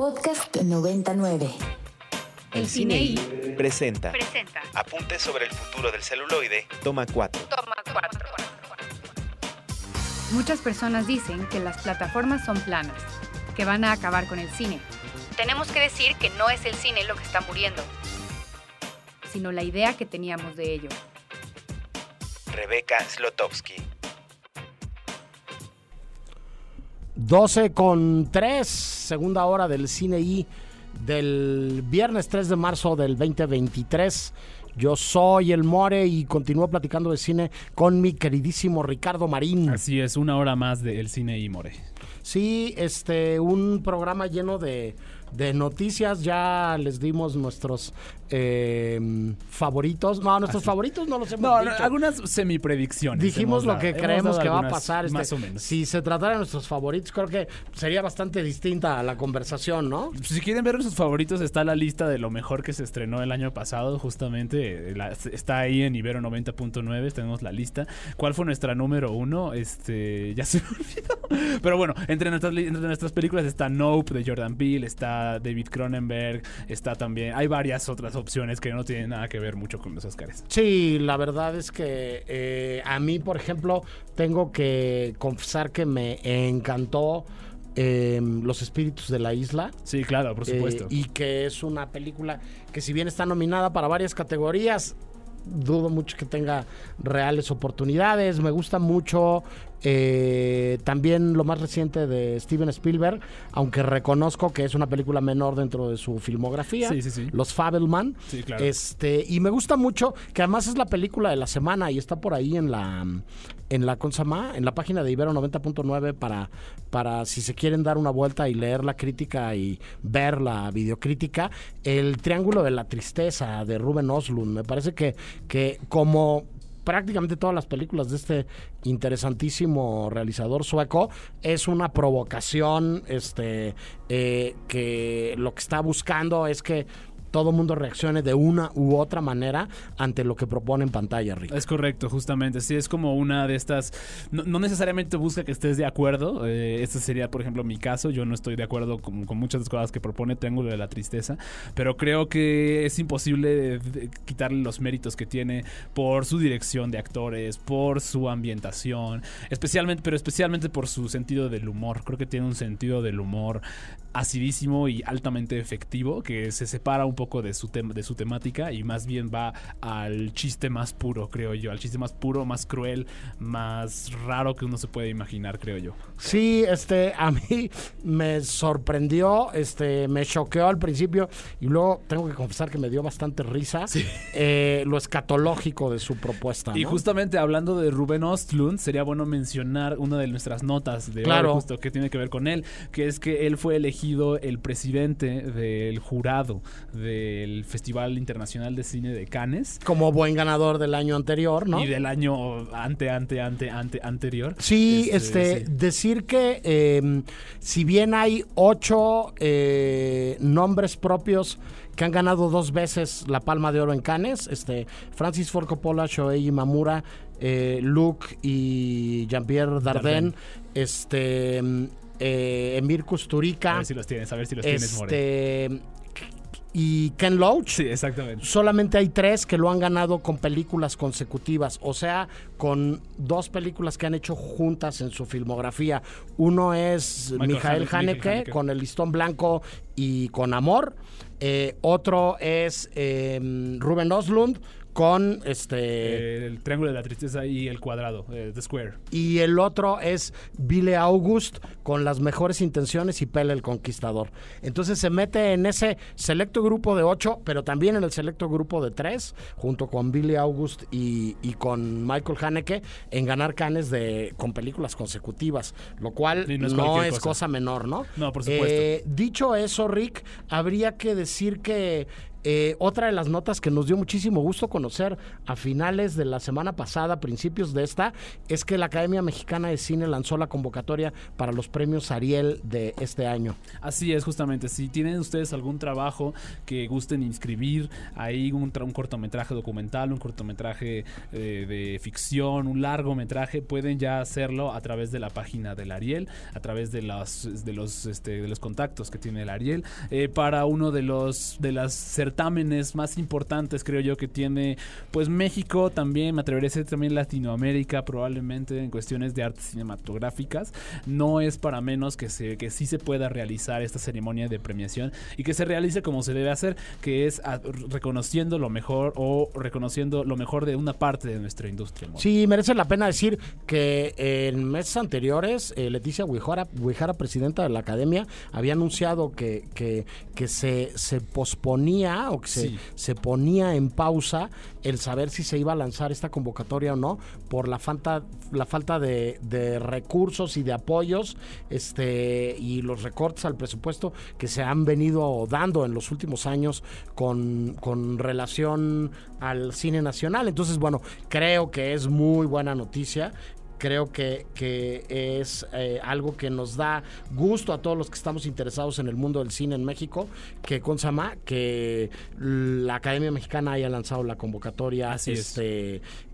Podcast 99. El cine I presenta presenta Apuntes sobre el futuro del celuloide, toma 4. Toma 4. Muchas personas dicen que las plataformas son planas, que van a acabar con el cine. Tenemos que decir que no es el cine lo que está muriendo, sino la idea que teníamos de ello. Rebeca Slotowski. 12 con 3, segunda hora del cine I del viernes 3 de marzo del 2023. Yo soy el More y continúo platicando de cine con mi queridísimo Ricardo Marín. Así es, una hora más del cine y more. Sí, este, un programa lleno de, de noticias. Ya les dimos nuestros eh, favoritos. No, nuestros favoritos no los hemos No, no, dicho. algunas semipredicciones. Dijimos lo que creemos que va a pasar. este, Más o menos. Si se tratara de nuestros favoritos, creo que sería bastante distinta a la conversación, ¿no? Si quieren ver sus favoritos, está la lista de lo mejor que se estrenó el año pasado, justamente. la- está ahí en Ibero 90.9, tenemos la lista. ¿Cuál fue nuestra número uno? Este, ya se me olvidó. Pero bueno, entre nuestras, entre nuestras películas está Nope de Jordan Peele, está David Cronenberg, está también... Hay varias otras opciones que no tienen nada que ver mucho con los Oscars. Sí, la verdad es que eh, a mí, por ejemplo, tengo que confesar que me encantó eh, Los Espíritus de la Isla. Sí, claro, por eh, supuesto. y que es una película que si bien está nominada para varias categorías, dudo mucho que tenga reales oportunidades. Me gusta mucho eh, también lo más reciente de Steven Spielberg, aunque reconozco que es una película menor dentro de su filmografía. Sí, sí, sí. Los Fabelman. Sí, claro. Este, y me gusta mucho que además es la película de la semana y está por ahí en la en la ¿cómo se llama? en la página de Ibero 90.9 para para si se quieren dar una vuelta y leer la crítica y ver la videocrítica, El Triángulo de la Tristeza de Ruben Oslund. Me parece que que como prácticamente todas las películas de este interesantísimo realizador sueco es una provocación este eh, que lo que está buscando es que todo mundo reaccione de una u otra manera ante lo que propone en pantalla, Rick. Es correcto, justamente. Sí, es como una de estas. No, necesariamente busca que estés de acuerdo. eh, este sería, por ejemplo, mi caso. Yo no estoy de acuerdo con, muchas de las cosas que propone Triángulo de la Tristeza. Pero creo que es imposible quitarle los méritos que tiene por su dirección de actores, por su ambientación, especialmente, pero especialmente por su sentido del humor. Creo que tiene un sentido del humor acidísimo y altamente efectivo que se separa un poco de su de su temática y más bien va al chiste más puro creo yo al chiste más puro más cruel más raro que uno se puede imaginar creo yo Sí, este, a mí me sorprendió, este, me choqueó al principio y luego tengo que confesar que me dio bastante risa eh, lo escatológico de su propuesta. y ¿no? justamente hablando de Rubén Ostlund sería bueno mencionar una de nuestras notas de Claro. justo que tiene que ver con él que es que él fue elegido el presidente del jurado del Festival Internacional de Cine de Cannes como buen ganador del año anterior, ¿no? y del año ante ante ante ante anterior Sí, este, sí. decir que eh, si bien hay ocho eh, nombres propios que han ganado dos veces la Palma de Oro en Cannes, este, Francis Ford Coppola, Shoei Imamura, eh, Luke y Jean-Pierre Dardenne, Dardenne. este, mm, eh, Emir A Kusturica, ver si los tienes, a ver si los tienes, More. este, y Ken Loach. Sí, exactamente. Solamente hay tres que lo han ganado con películas consecutivas, o sea, con dos películas que han hecho juntas en su filmografía. Uno es Michael Michael Haneke- con El Listón Blanco y con Amor. Eh, otro es eh, Ruben Oslund con este... El triángulo de la tristeza y el cuadrado, eh, The Square. Y el otro es Ville August con las mejores intenciones y Pele el Conquistador. Entonces se mete en ese selecto grupo de ocho, pero también en el selecto grupo de tres, junto con Billy August y, y con Michael Haneke, en ganar canes de, con películas consecutivas, lo cual no no es, cosa. menor, ¿no? No, por supuesto. Eh, dicho eso, Rick, habría que decir que Eh, otra de las notas que nos dio muchísimo gusto conocer a finales de la semana pasada, principios de esta, es que la Academia Mexicana de Cine lanzó la convocatoria para los premios Ariel de este año. Así es, justamente. Si tienen ustedes algún trabajo que gusten inscribir, ahí un, tra- un cortometraje documental, un cortometraje eh, de ficción, un largometraje, pueden ya hacerlo a través de la página del Ariel, a través de los, de los, este, de los contactos que tiene el Ariel, eh, para uno de los de las certámenes más importantes, creo yo, que tiene pues México también, me atrevería a decir también Latinoamérica, probablemente en cuestiones de artes cinematográficas. No es para menos que, se, que sí se pueda realizar esta ceremonia de premiación y que se realice como se debe hacer, que es a- reconociendo lo mejor o reconociendo lo mejor de una parte de nuestra industria. Moni. Sí, merece la pena decir que en meses anteriores eh, Leticia Huijara, Huijara, presidenta de la academia, había anunciado que, que, que se, se posponía o que se, Sí. se ponía en pausa el saber si se iba a lanzar esta convocatoria o no por la falta, la falta de, de recursos y de apoyos este, y los recortes al presupuesto que se han venido dando en los últimos años con, con relación al cine nacional. Entonces, bueno, creo que es muy buena noticia. Creo que, que es eh, algo que nos da gusto a todos los que estamos interesados en el mundo del cine en México, que con Sama, que la Academia Mexicana haya lanzado la convocatoria Así es.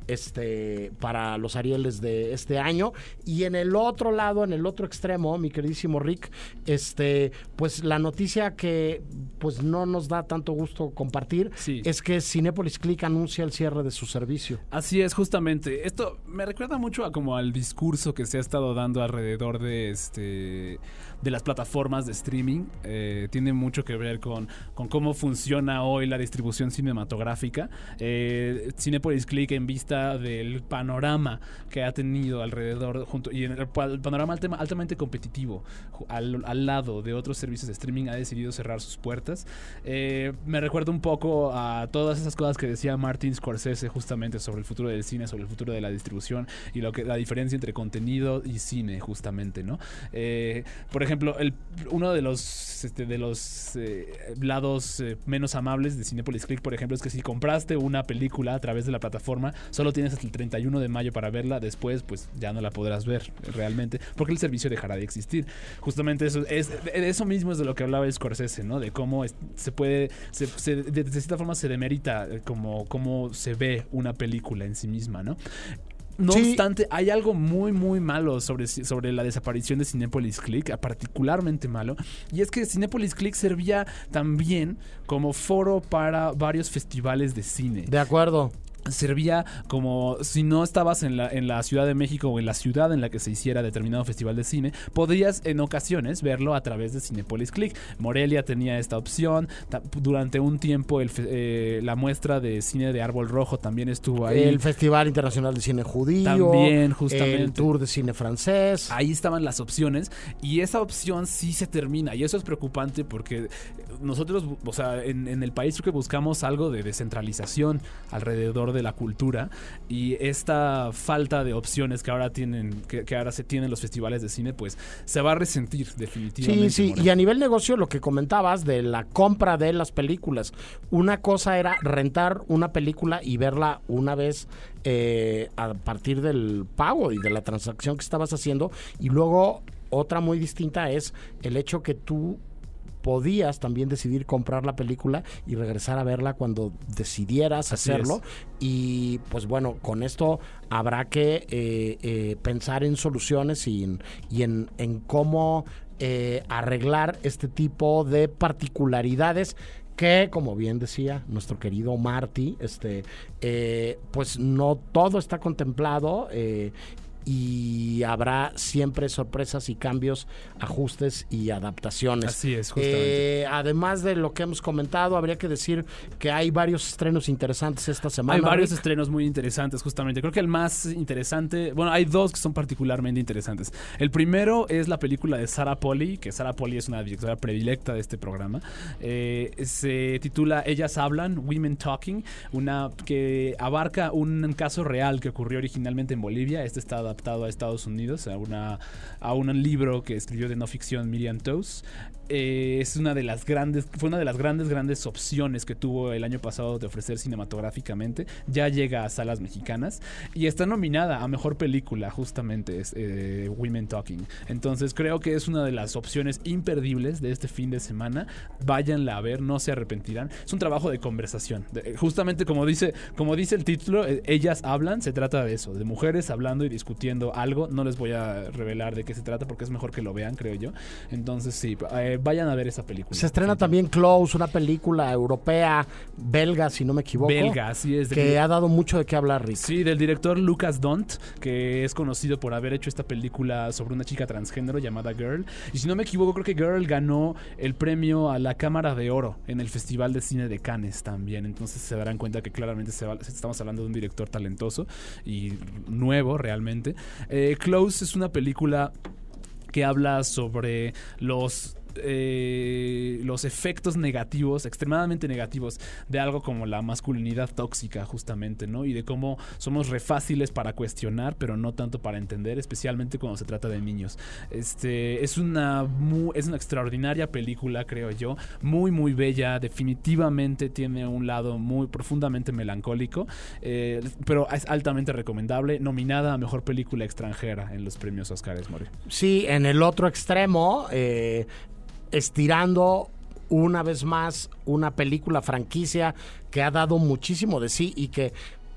Este, para los Arieles de este año. Y en el otro lado, en el otro extremo, mi queridísimo Rick, este, pues la noticia que pues no nos da tanto gusto compartir Sí. es que Cinepolis Click anuncia el cierre de su servicio. Así es, justamente. Esto me recuerda mucho a como al discurso que se ha estado dando alrededor de este de las plataformas de streaming. Eh, tiene mucho que ver con, con cómo funciona hoy la distribución cinematográfica. Eh, Cinepolis Click en vista del panorama que ha tenido alrededor junto y en el, pa- el panorama altamente competitivo al, al lado de otros servicios de streaming ha decidido cerrar sus puertas. Eh, me recuerda un poco a todas esas cosas que decía Martin Scorsese justamente sobre el futuro del cine, sobre el futuro de la distribución y lo que la diferencia entre contenido y cine justamente, ¿no? Eh, por ejemplo, el, uno de los este, de los eh, lados eh, menos amables de Cinepolis Click, por ejemplo, es que si compraste una película a través de la plataforma, solo tienes hasta el 31 de mayo para verla, después pues ya no la podrás ver realmente, porque el servicio dejará de existir. Justamente eso es eso mismo es de lo que hablaba Scorsese, ¿no? De cómo se puede se, se- de, de cierta forma se demerita eh, como cómo se ve una película en sí misma, ¿no? No Sí. obstante, hay algo muy, muy malo sobre, sobre la desaparición de Cinepolis Click, particularmente malo, y es que Cinepolis Click servía también como foro para varios festivales de cine De acuerdo. Servía como si no estabas en la, en la Ciudad de México o en la ciudad en la que se hiciera determinado festival de cine, podrías en ocasiones verlo a través de Cinepolis Click. Morelia tenía esta opción. Durante un tiempo el eh, la muestra de cine de Árbol Rojo también estuvo ahí. El Festival Internacional de Cine Judío. También, justamente. El Tour de Cine Francés. Ahí estaban las opciones y esa opción sí se termina y eso es preocupante porque nosotros, o sea, en, en el país creo que buscamos algo de descentralización alrededor de la cultura y esta falta de opciones que ahora tienen, que, que ahora se tienen los festivales de cine, pues se va a resentir definitivamente. Sí, sí, y a nivel negocio lo que comentabas de la compra de las películas, una cosa era rentar una película y verla una vez eh, a partir del pago y de la transacción que estabas haciendo, y luego otra muy distinta es el hecho que tú podías también decidir comprar la película y regresar a verla cuando decidieras Así hacerlo. es. Y pues bueno, con esto habrá que eh, eh, pensar en soluciones y en, y en, en cómo eh, arreglar este tipo de particularidades que, como bien decía nuestro querido Marty, este, eh, pues no todo está contemplado eh, y habrá siempre sorpresas y cambios, ajustes y adaptaciones. Así es, justamente. Eh, además de lo que hemos comentado, habría que decir que hay varios estrenos interesantes esta semana. Hay varios Rick. estrenos muy interesantes, justamente. Creo que el más interesante, bueno, hay dos que son particularmente interesantes. El primero es la película de Sarah Polly, que Sarah Polly es una directora predilecta de este programa. Eh, se titula Ellas hablan, Women Talking, una que abarca un caso real que ocurrió originalmente en Bolivia. Este está adaptado a Estados Unidos, a, una, a un libro que escribió de no ficción Miriam Toews. Eh, es una de las grandes, fue una de las grandes, grandes opciones que tuvo el año pasado de ofrecer cinematográficamente. Ya llega a salas mexicanas y está nominada a mejor película, justamente, eh, Women Talking. Entonces creo que es una de las opciones imperdibles de este fin de semana. Váyanla a ver, no se arrepentirán. Es un trabajo de conversación. Justamente como dice, como dice el título, eh, ellas hablan, se trata de eso, de mujeres hablando y discutiendo algo. No les voy a revelar de qué se trata porque es mejor que lo vean, creo yo. Entonces sí, eh, vayan a ver esa película. Se estrena también Close, una película europea, belga, si no me equivoco. Belga, así es. de- Que ha dado mucho de qué hablar, Rick. Sí, del director Lucas Dont, que es conocido por haber hecho esta película sobre una chica transgénero llamada Girl. Y si no me equivoco, creo que Girl ganó el premio a la Cámara de Oro en el Festival de Cine de Cannes también. Entonces se darán cuenta que claramente se va- estamos hablando de un director talentoso y nuevo realmente. Eh, Close es una película que habla sobre los eh, los efectos negativos, extremadamente negativos, de algo como la masculinidad tóxica, justamente, ¿no? Y de cómo somos re fáciles para cuestionar, pero no tanto para entender, especialmente cuando se trata de niños. Este es una es una extraordinaria película, creo yo, muy muy bella, definitivamente tiene un lado muy profundamente melancólico, eh, pero es altamente recomendable, nominada a mejor película extranjera en los premios Oscars, Mori. Sí, en el otro extremo, eh, estirando una vez más una película franquicia que ha dado muchísimo de sí y que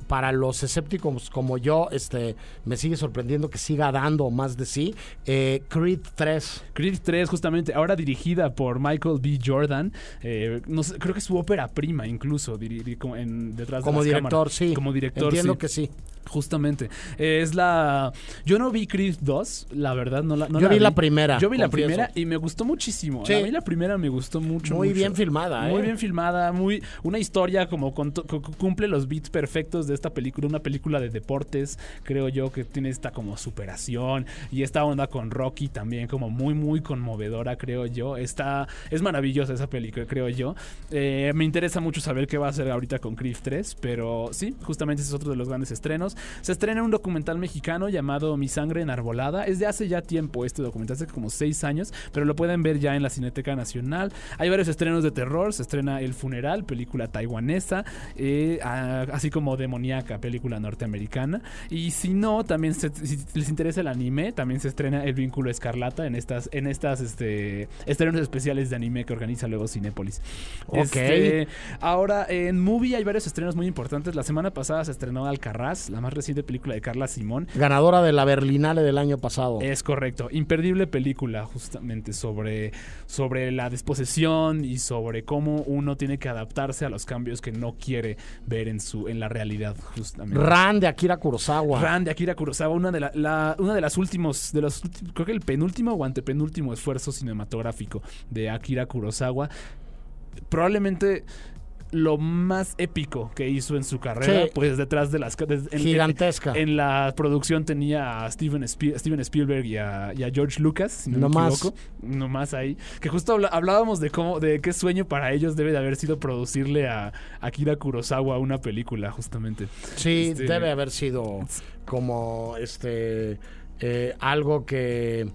para los escépticos como yo, este, me sigue sorprendiendo que siga dando más de sí. Eh, Creed 3. Creed 3, justamente, ahora dirigida por Michael B. Jordan. eh, no sé, creo que es su ópera prima, incluso, en, detrás de Como las director, cámaras. sí. Como director, Entiendo sí. que sí. Justamente. Eh, es la. Yo no vi Creed 2, la verdad, no la. no Yo vi la primera, Yo vi la primera y me gustó muchísimo. Sí. A mí la primera me gustó mucho. Muy mucho. bien filmada, Muy ¿eh? bien filmada, muy. Una historia como con cumple los beats perfectos de esta película. Una película de deportes, creo yo, que tiene esta como superación y esta onda con Rocky también, como muy, muy conmovedora, creo yo. Está. Es maravillosa esa película, creo yo. Eh, me interesa mucho saber qué va a hacer ahorita con Creed 3, pero sí, justamente ese es otro de los grandes estrenos. Se estrena un documental mexicano llamado Mi sangre enarbolada. Es de hace ya tiempo este documental, hace como seis años, pero lo pueden ver ya en la Cineteca Nacional. Hay varios estrenos de terror. Se estrena El Funeral, película taiwanesa, eh, a- así como Demoníaca, película norteamericana. Y si no, también se- si les interesa el anime, también se estrena El Vínculo Escarlata en estas, en estas este, estrenos especiales de anime que organiza luego Cinépolis. Ok. Este, ahora, en Movie hay varios estrenos muy importantes. La semana pasada se estrenó Alcarraz, la más reciente película de Carla Simón. Ganadora de la Berlinale del año pasado. Es correcto. Imperdible película, justamente, sobre, sobre la disposición y sobre cómo uno tiene que adaptarse a los cambios que no quiere ver en su, en la realidad, justamente. Ran de Akira Kurosawa. Ran de Akira Kurosawa, una de, la, la- una de las últimos, de los, creo que el penúltimo o antepenúltimo esfuerzo cinematográfico de Akira Kurosawa. Probablemente lo más épico que hizo en su carrera, Sí. pues detrás de las... en- Gigantesca. En, la producción tenía a Steven, Steven Spielberg y a, y a George Lucas, si no, No me más. equivoco. No más ahí. Que justo hablábamos de cómo, de qué sueño para ellos debe de haber sido producirle a Akira Kurosawa una película, justamente. Sí, Este- debe haber sido como este eh, algo que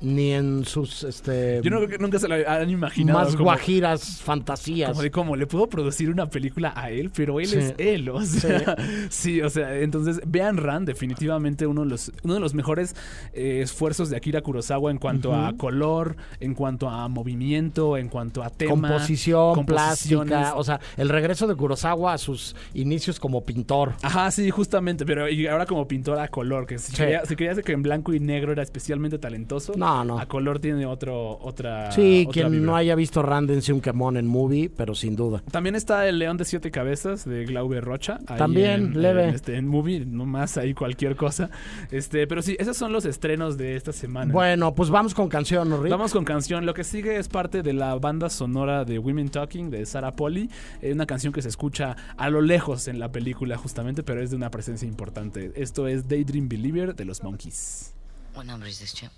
ni en sus este Yo no creo que nunca se lo han imaginado. más como- guajiras fantasías. Como de cómo le puedo producir una película a él, pero él Sí. es él, o sea, sí. o sea, entonces vean Ran, definitivamente uno de los, uno de los mejores eh, esfuerzos de Akira Kurosawa en cuanto a color, en cuanto a movimiento, en cuanto a tema, composición, plástica, o sea, el regreso de Kurosawa a sus inicios como pintor. Ajá, sí, justamente, pero y ahora como pintor a color, que si, Sí. creía- si creías que en blanco y negro era especialmente talentoso, No, no. a color tiene otro, otra. Sí, otra quien vibra. no haya visto Randense un Kemon en movie, pero sin duda. También está El León de Siete Cabezas de Glaube Rocha. ahí También, en, leve. En, este, en movie, nomás ahí cualquier cosa. Este, pero sí, esos son los estrenos de esta semana. Bueno, pues vamos con canción, ¿no, Rick? Vamos con canción. Lo que sigue es parte de la banda sonora de Women Talking de Sarah Polly. Es una canción que se escucha a lo lejos en la película, justamente, pero es de una presencia importante. Esto es Daydream Believer de los Monkeys. What number is this, Chip?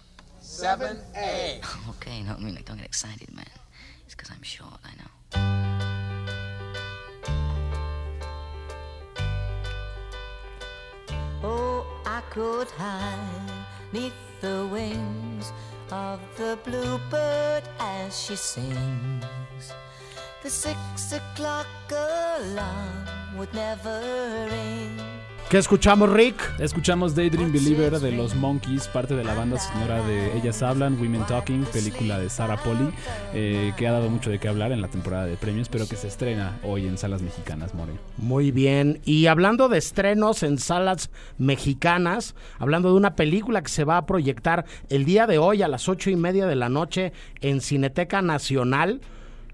7A. okay, no, I mean, like, don't get excited, man. It's because I'm short, I know. Oh, I could hide neath the wings of the bluebird as she sings. The six o'clock alarm would never ring. ¿Qué escuchamos, Rick? Escuchamos Daydream Believer de los Monkeys, parte de la banda sonora de Ellas Hablan, Women Talking, película de Sarah Polly, eh, que ha dado mucho de qué hablar en la temporada de premios, pero que se estrena hoy en salas mexicanas, More. Muy bien. Y hablando de estrenos en salas mexicanas, hablando de una película que se va a proyectar el día de hoy a las ocho y media de la noche en Cineteca Nacional.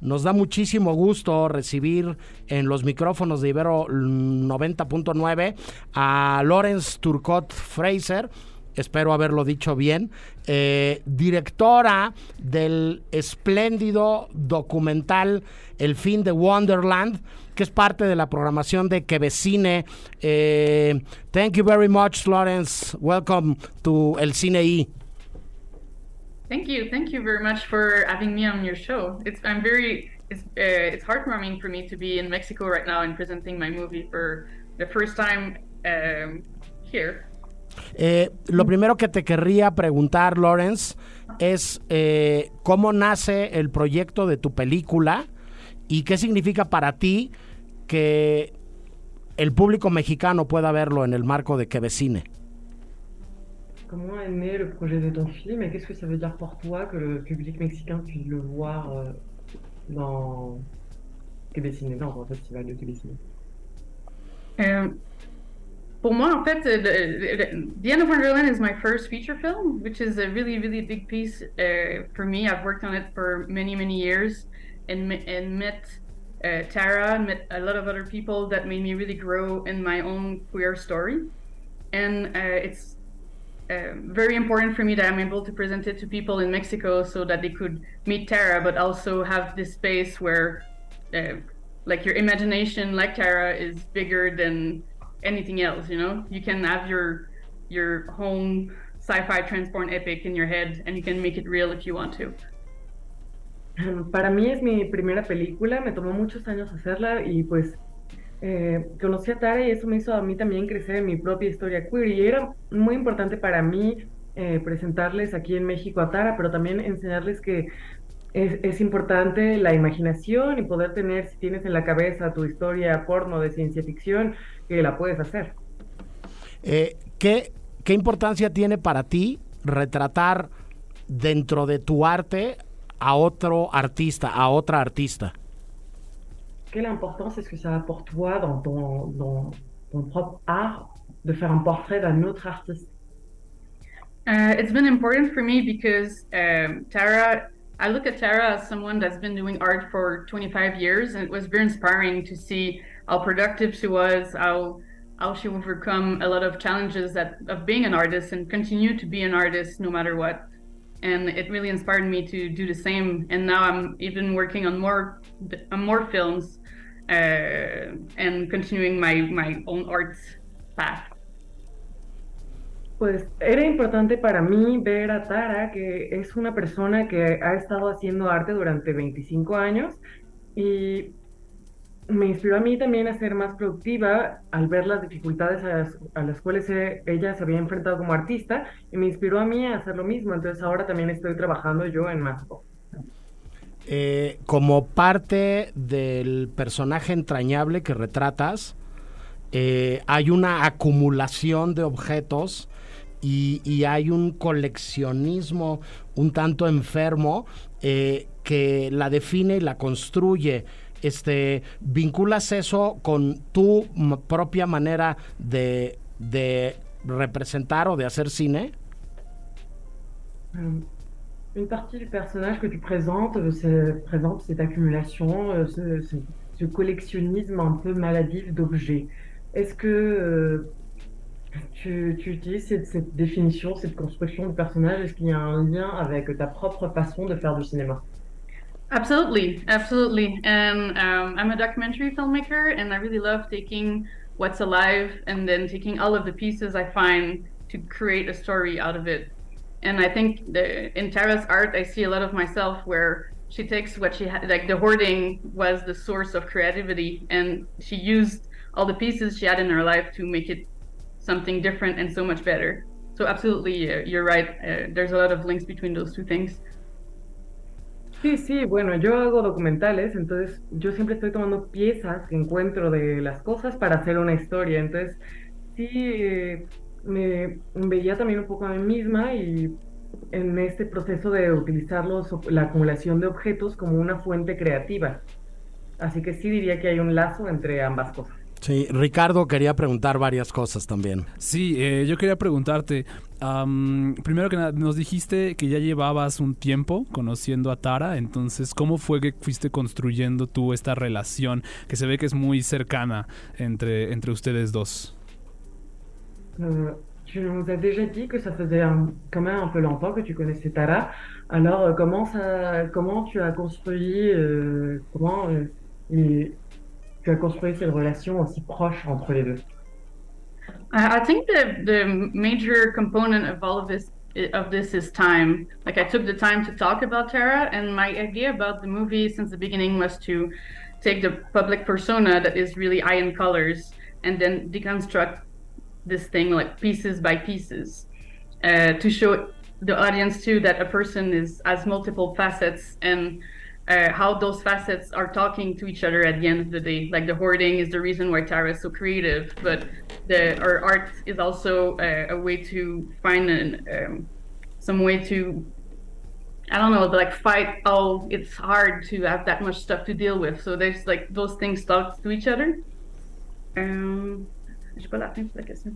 Nos da muchísimo gusto recibir en los micrófonos de Ibero 90.9 a Lawrence Turcot Fraser, espero haberlo dicho bien, eh, directora del espléndido documental El fin de Wonderland, que es parte de la programación de Quevecine. Eh, thank you very much, Lawrence. Welcome to El Cine I. Thank you, thank you very much for having me on your show. It's I'm very it's uh, it's heartwarming for me to be in Mexico right now and presenting my movie for the first time um, here. Eh, lo primero que te querría preguntar, Lawrence, es eh, cómo nace el proyecto de tu película y qué significa para ti que el público mexicano pueda verlo en el marco de Quevecine. Comment est né le projet de ton film et qu'est-ce que ça veut dire pour toi que le public mexicain puisse le voir euh, dans Québéciné, dans festival de Québéciné Um, pour moi, en fait, the, End of Wonderland is my first feature film, which is a really, really big piece uh, for me. I've worked on it for many, many years and, and met uh, Tara, met a lot of other people that made me really grow in my own queer story. And uh, it's uh, very important for me that I'm able to present it to people in Mexico so that they could meet Tara, but also have this space where, uh, like, your imagination, like Tara, is bigger than anything else. You know, you can have your your home sci-fi transport epic in your head, and you can make it real if you want to. Para mí es mi primera película, me tomó muchos años hacerla y pues eh, conocí a Tara y eso me hizo a mí también crecer en mi propia historia queer y era muy importante para mí eh, presentarles aquí en México a Tara, pero también enseñarles que es, importante la imaginación y poder tener, si tienes en la cabeza tu historia porno de ciencia ficción, que la puedes hacer. Eh, ¿qué, ¿Qué importancia tiene para ti retratar dentro de tu arte a otro artista, a otra artista? Quelle importance est-ce que ça a pour toi dans ton, dans ton propre art de faire un portrait d'un autre artiste? Uh, it's been important for me because um, Tara, I look at Tara as someone that's been doing art for 25 years, and it was very inspiring to see how productive she was, how how she overcome a lot of challenges that of being an artist and continue to be an artist no matter what. And it really inspired me to do the same. And now I'm even working on more more films uh, and continuing my my own art path. Pues era importante para mí ver a Tara, que es una persona que ha estado haciendo arte durante 25 años y me inspiró a mí también a ser más productiva al ver las dificultades a las, a las cuales he, ella se había enfrentado como artista y me inspiró a mí a hacer lo mismo. Entonces ahora también estoy trabajando yo en más. Eh, como parte del personaje entrañable que retratas, eh, hay una acumulación de objetos y, hay un coleccionismo un tanto enfermo eh, que la define y la construye. Este, ¿Vinculas eso con tu propia manera de, representar o de hacer cine? Une partie du personnage que tu présentes, c'est, présente cette accumulation, euh, ce, collectionnisme un peu maladif d'objets. Est-ce que euh, tu, utilises cette, cette, définition, cette construction du personnage? Est-ce qu'il y a un lien avec ta propre façon de faire du cinéma? Absolutely, absolutely. And um, I'm a documentary filmmaker, and I really love taking what's alive and then taking all of the pieces I find to create a story out of it. And I think the, in Tara's art, I see a lot of myself where she takes what she had, like the hoarding was the source of creativity, and she used all the pieces she had in her life to make it something different and so much better. So absolutely, uh, you're right. Uh, there's a lot of links between those two things. Sí, sí, bueno, yo hago documentales, entonces yo siempre estoy tomando piezas que encuentro de las cosas para hacer una historia. Entonces, sí, eh, me veía también un poco a mí misma y en este proceso de utilizar la acumulación de objetos como una fuente creativa. Así que sí diría que hay un lazo entre ambas cosas. Sí, Ricardo quería preguntar varias cosas también. Sí, eh, yo quería preguntarte, primero que nada, nos dijiste que ya llevabas un tiempo conociendo a Tara, entonces, ¿cómo fue que fuiste construyendo tú esta relación que se ve que es muy cercana entre, entre ustedes dos? Euh, tu nous as déjà dit que ça faisait quand même un peu longtemps que tu connaissais Tara. Alors, euh, comment, ça, comment tu as construit, euh, comment tu as construit cette relation aussi proche entre les deux? I think the the major component of all of this of this is time. Like I took the time to talk about Tara, and my idea about the movie since the beginning was to take the public persona that is really eye and colors, and then deconstruct this thing like pieces by pieces uh, to show the audience too that a person is has multiple facets and uh, how those facets are talking to each other at the end of the day. Like the hoarding is the reason why Tara is so creative, but the our art is also uh, a way to find an, um, some way to I don't know, like fight. Oh, it's hard to have that much stuff to deal with. So there's like those things talk to each other. Um, J'ai pas la fin de la question.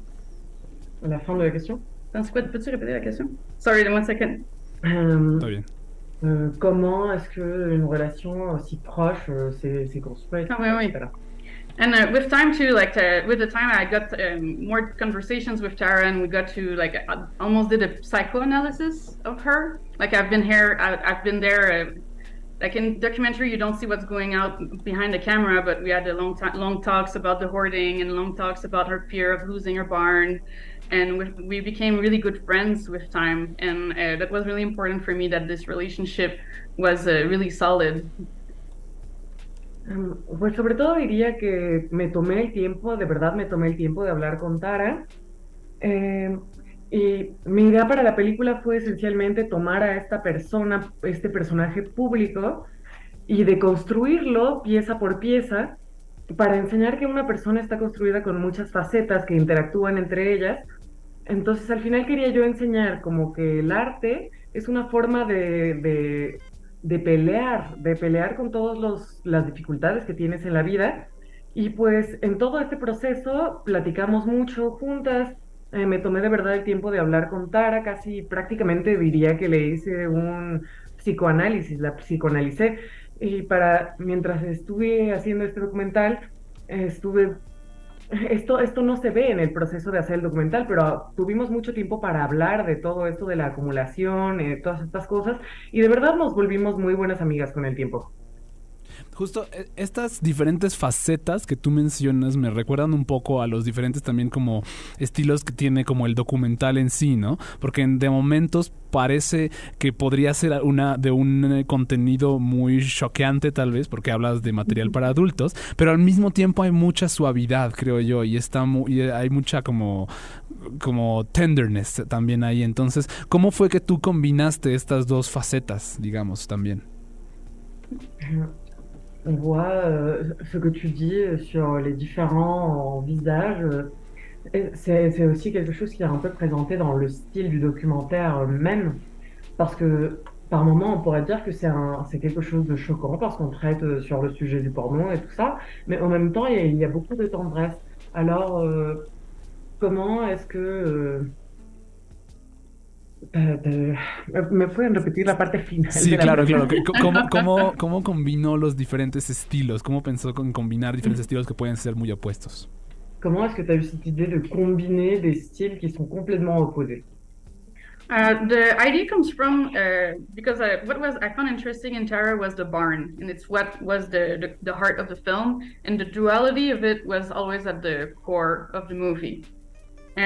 La fin de la question? Peux-tu répéter la question? Sorry, one second. Euh, bien. Euh, comment est-ce qu'une relation aussi proche euh, s'est construite? Ah, oui, oui. And uh, with time too, like uh, with the time, I got um, more conversations with Tara, and we got to like uh, almost did a psychoanalysis of her. Like I've been here, I, have been there. Like in documentary, you don't see what's going out behind the camera, but we had a long time, long talks about the hoarding and long talks about her fear of losing her barn, and we, we became really good friends with time, and uh, that was really important for me that this relationship was uh, really solid. Um, pues sobre todo diría que me tomé el tiempo, de verdad me tomé el tiempo de hablar con Tara. Eh, Y mi idea para la película fue esencialmente tomar a esta persona, este personaje público, y de construirlo pieza por pieza para enseñar que una persona está construida con muchas facetas que interactúan entre ellas. Entonces al final quería yo enseñar como que el arte es una forma de, de, pelear, de pelear con todas las dificultades que tienes en la vida. Y pues en todo este proceso platicamos mucho juntas, eh, me tomé de verdad el tiempo de hablar con Tara, casi prácticamente diría que le hice un psicoanálisis, la psicoanalicé. Y para, mientras estuve haciendo este documental, estuve esto, esto no se ve en el proceso de hacer el documental, pero tuvimos mucho tiempo para hablar de todo esto de la acumulación, eh, todas estas cosas, y de verdad nos volvimos muy buenas amigas con el tiempo. Justo e, estas diferentes facetas que tú mencionas me recuerdan un poco a los diferentes también como estilos que tiene como el documental en sí, ¿no? Porque de momentos parece que podría ser una de un eh, contenido muy choqueante tal vez porque hablas de material para adultos, pero al mismo tiempo hay mucha suavidad, creo yo, y está muy, hay mucha como como tenderness también ahí. Entonces, ¿cómo fue que tú combinaste estas dos facetas, digamos, también? On voit euh, ce que tu dis sur les différents visages. C'est aussi quelque chose qui est un peu présenté dans le style du documentaire même, parce que par moment on pourrait dire que c'est quelque chose de choquant parce qu'on traite euh, sur le sujet du porno et tout ça, mais en même temps il y a, beaucoup de tendresse. Alors euh, comment est-ce que ¿Me pueden repetir la parte final? Sí, claro, claro. ¿Cómo, cómo, cómo combinó los diferentes estilos? ¿Cómo pensó en combinar diferentes estilos que pueden ser muy opuestos? Comment est-ce que tu as eu cette idée de combiner des styles qui sont complètement opposés? Uh, the idea comes from uh, because uh, what was I found interesting in Tara was the barn, and it's what was the, the, the heart of the film, and the duality of it was always at the core of the movie.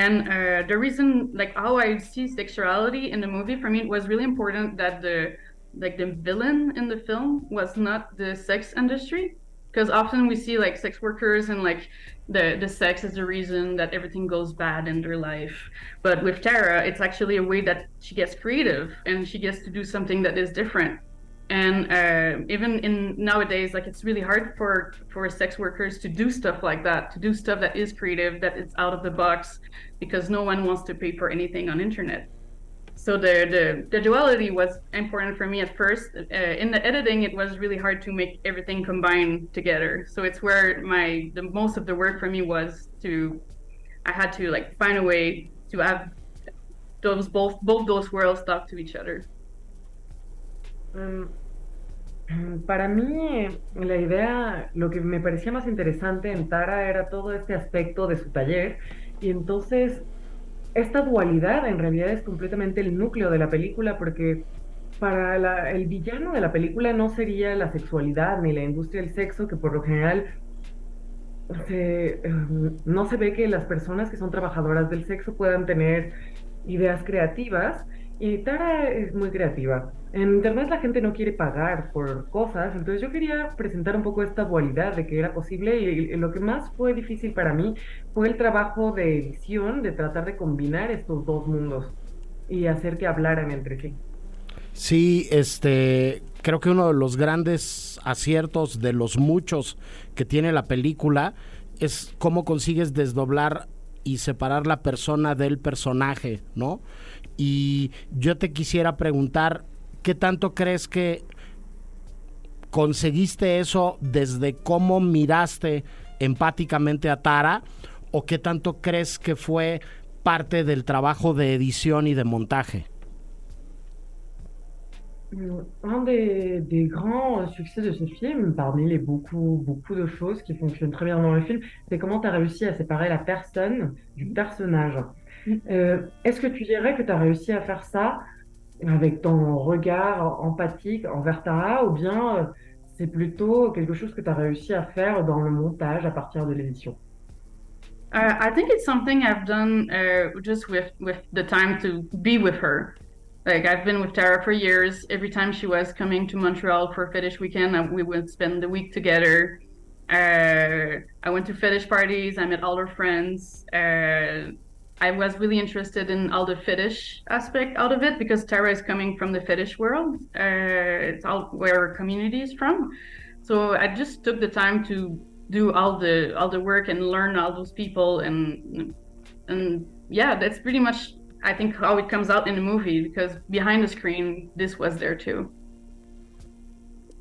And uh, the reason, like how I see sexuality in the movie, for me, it was really important that the like the villain in the film was not the sex industry. because often we see like sex workers and like the the sex is the reason that everything goes bad in their life but with tara it's actually a way that she gets creative and she gets to do something that is different and uh, even in nowadays like it's really hard for for sex workers to do stuff like that to do stuff that is creative that is out of the box because no one wants to pay for anything on internet so the, the, the duality was important for me at first. Uh, in the editing, it was really hard to make everything combine together. So it's where my the most of the work for me was to I had to like find a way to have those both both those worlds talk to each other. Um, para mí, la idea, lo que me parecía más interesante en Tara era todo este aspecto de su taller. Y entonces esta dualidad en realidad es completamente el núcleo de la película porque para el villano de la película no sería la sexualidad ni la industria del sexo, que por lo general em, no se ve que las personas que son trabajadoras del sexo puedan tener ideas creativas, y Tara es muy creativa. En Internet la gente no quiere pagar por cosas, entonces yo quería presentar un poco esta dualidad de que era posible y, lo que más fue difícil para mí fue el trabajo de edición, de tratar de combinar estos dos mundos y hacer que hablaran entre sí. Sí, este, creo que uno de los grandes aciertos de los muchos que tiene la película es cómo consigues desdoblar y separar la persona del personaje, ¿no? Y yo te quisiera preguntar, ¿qué tanto crees que conseguiste eso desde cómo miraste empáticamente a Tara? O qué tanto crees que fue parte del trabajo de edición y de montaje? Un des, des, grands succès de ce film, parmi les beaucoup, beaucoup de choses qui fonctionnent très bien dans le film, c'est comment tu as réussi à séparer la personne du personnage. Euh, est-ce que tu dirais que tu as réussi à faire ça avec ton regard empathique envers Tara ou bien euh, c'est plutôt quelque chose que tu as réussi à faire dans le montage à partir de l'édition? Uh, I think it's something I've done uh, just with, with the time to be with her. Like I've been with Tara for years. Every time she was coming to Montreal for fetish weekend, uh, we would spend the week together. Uh, I went to fetish parties. I met all her friends. Uh, I was really interested in all the fetish aspect out of it because Tara is coming from the fetish world. Uh, it's all where our community is from. So I just took the time to do all the all the work and learn all those people and and yeah, that's pretty much I think how it comes out in the movie because behind the screen this was there too.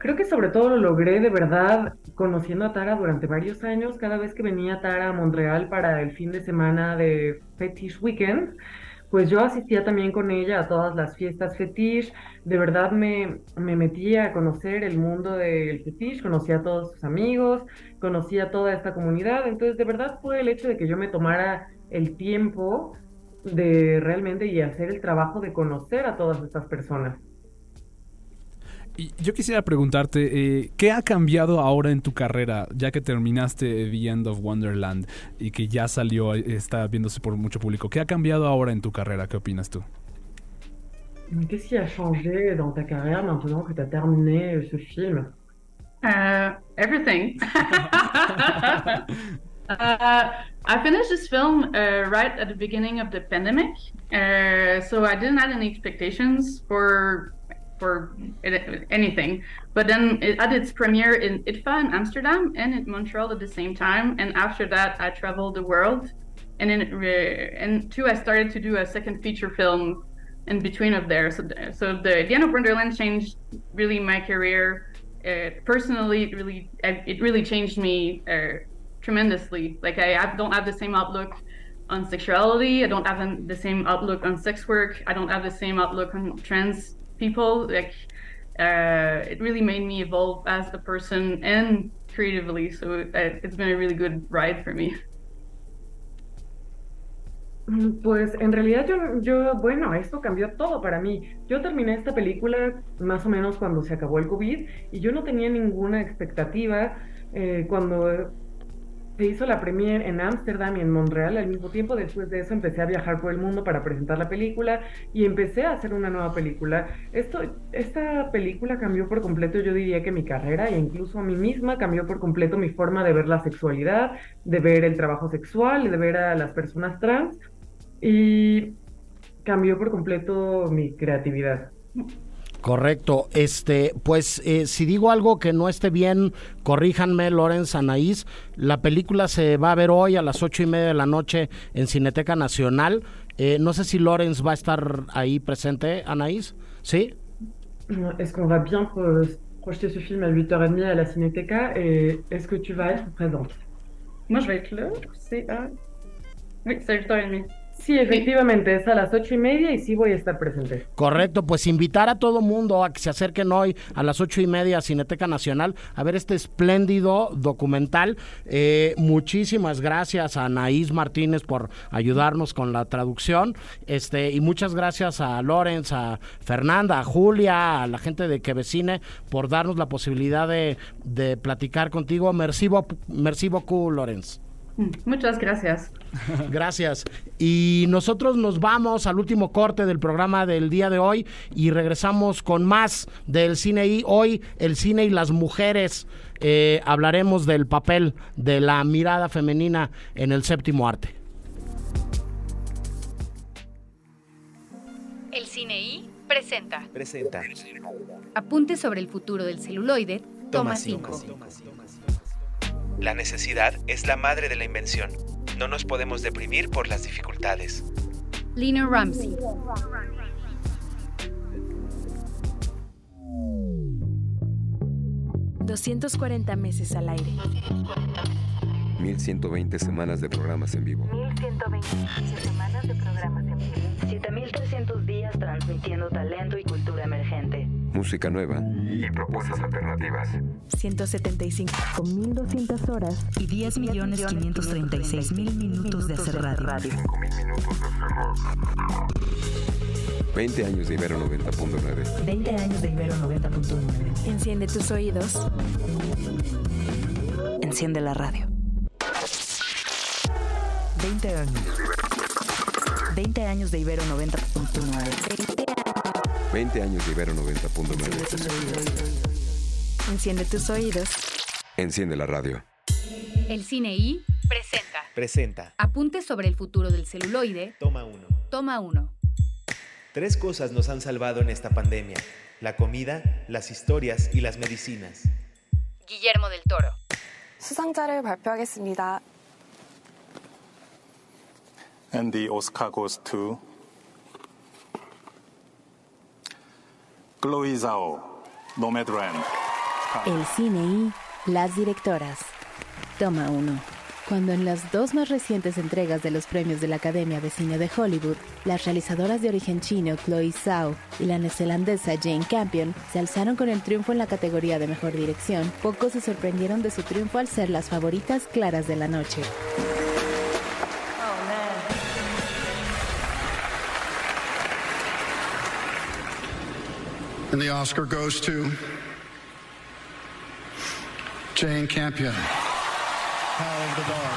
Creo que sobre todo lo logré de verdad conociendo a Tara durante varios años. Cada vez que venía Tara a Montreal para el fin de semana de Fetish Weekend, pues yo asistía también con ella a todas las fiestas fetish. De verdad me, me metía a conocer el mundo del fetish, conocía a todos sus amigos, conocía a toda esta comunidad. Entonces, de verdad fue el hecho de que yo me tomara el tiempo de realmente y hacer el trabajo de conocer a todas estas personas. Y yo quisiera preguntarte, eh, ¿qué ha cambiado ahora en tu carrera, ya que terminaste The End of Wonderland y que ya salió, está viéndose por mucho público? ¿Qué ha cambiado ahora en tu carrera? ¿Qué opinas tú? Qu'est-ce qui a changé dans ta carrière maintenant que tu as terminé ce film uh, Everything. uh, I finished this film uh, right at the beginning of the pandemic, uh, so I didn't have any expectations for for anything. But then it, its premiere in ITFA in Amsterdam and in Montreal at the same time. And after that, I traveled the world. And then, and two, I started to do a second feature film in between of there. So, so the, of Wonderland changed really my career. Uh, personally, it really, it really changed me uh, tremendously. Like I, I don't have the same outlook on sexuality. I don't have the same outlook on sex work. I don't have the same outlook on trans people. Like uh, it really made me evolve as a person and creatively. So it, it's been a really good ride for me. Mm, pues en realidad yo, yo, bueno, esto cambió todo para mí. Yo terminé esta película más o menos cuando se acabó el COVID y yo no tenía ninguna expectativa. Eh, cuando se hizo la premiere en Ámsterdam y en Montreal al mismo tiempo. Después de eso empecé a viajar por el mundo para presentar la película y empecé a hacer una nueva película. Esto, esta película cambió por completo, yo diría que mi carrera e incluso a mí misma cambió por completo mi forma de ver la sexualidad, de ver el trabajo sexual, de ver a las personas trans y cambió por completo mi creatividad. Correcto. Este, pues eh, si digo algo que no esté bien, corríjanme, Lorenz Anaís. La película se va a ver hoy a las ocho y media de la noche en Cineteca Nacional. Eh, no sé si Lorenz va a estar ahí presente, Anaís. ¿Sí? Est-ce qu'on va bien pro projeter ce film à 8h30 à la Cinéteca et est-ce que tu vas être présente Moi, je vais être là. C'est à... Oui, c'est à 8h30. Sí, efectivamente, es a las ocho y media y sí voy a estar presente. Correcto, pues invitar a todo mundo a que se acerquen hoy a las ocho y media a Cineteca Nacional a ver este espléndido documental. Eh, muchísimas gracias a Anaís Martínez por ayudarnos con la traducción. Este, y muchas gracias a Lorenz, a Fernanda, a Julia, a la gente de Quevecine por darnos la posibilidad de, de platicar contigo. Merci, beaucoup, merci beaucoup, Lorenz. Muchas gracias. Gracias. Y nosotros nos vamos al último corte del programa del día de hoy y regresamos con más del cine y hoy el cine y las mujeres. Eh, hablaremos del papel de la mirada femenina en el séptimo arte. El Cine I presenta Presenta. Apuntes sobre el futuro del celuloide, toma 5. La necesidad es la madre de la invención. No nos podemos deprimir por las dificultades. Lina Ramsey. ...240 meses al aire. 1120 semanas de programas en vivo. 1120 semanas de programas en vivo. 7300 días transmitiendo talento y cultura emergente. Música nueva y propuestas alternativas. 175.200 horas Y 10.536.000 minutos de hacer radio. 5.000 minutos de hacer rock. 20 años de Ibero 90.9. 20 años de Ibero 90.9. Enciende tus oídos. Enciende la radio. 20 años. 20 años de Ibero 90.9. 20 años de Ibero 90.9. Enciende tus oídos. Enciende la radio. El Cine I presenta Presenta. Apuntes sobre el futuro del celuloide, Toma uno. toma 1. Tres cosas nos han salvado en esta pandemia. La comida, las historias y las medicinas. Guillermo del Toro. 수상자를 발표하겠습니다. And the Oscar goes to Chloe Zhao, Nomadland. El cine y las directoras. Toma 1. Cuando en las dos más recientes entregas de los premios de la Academia de Cine de Hollywood, las realizadoras de origen chino Chloe Zhao y la neozelandesa Jane Campion se alzaron con el triunfo en la categoría de mejor dirección, pocos se sorprendieron de su triunfo al ser las favoritas claras de la noche. And the Oscar goes to Jane Campion. Power of the Dog.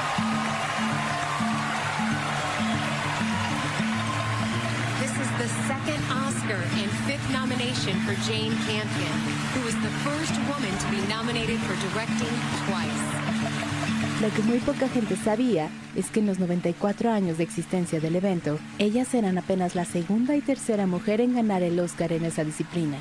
This is the second Oscar and fifth nomination for Jane Campion, who is the first woman to be nominated for directing twice. Lo que muy poca gente sabía es que en los 94 años de existencia del evento, ellas eran apenas la segunda y tercera mujer en ganar el Oscar en esa disciplina.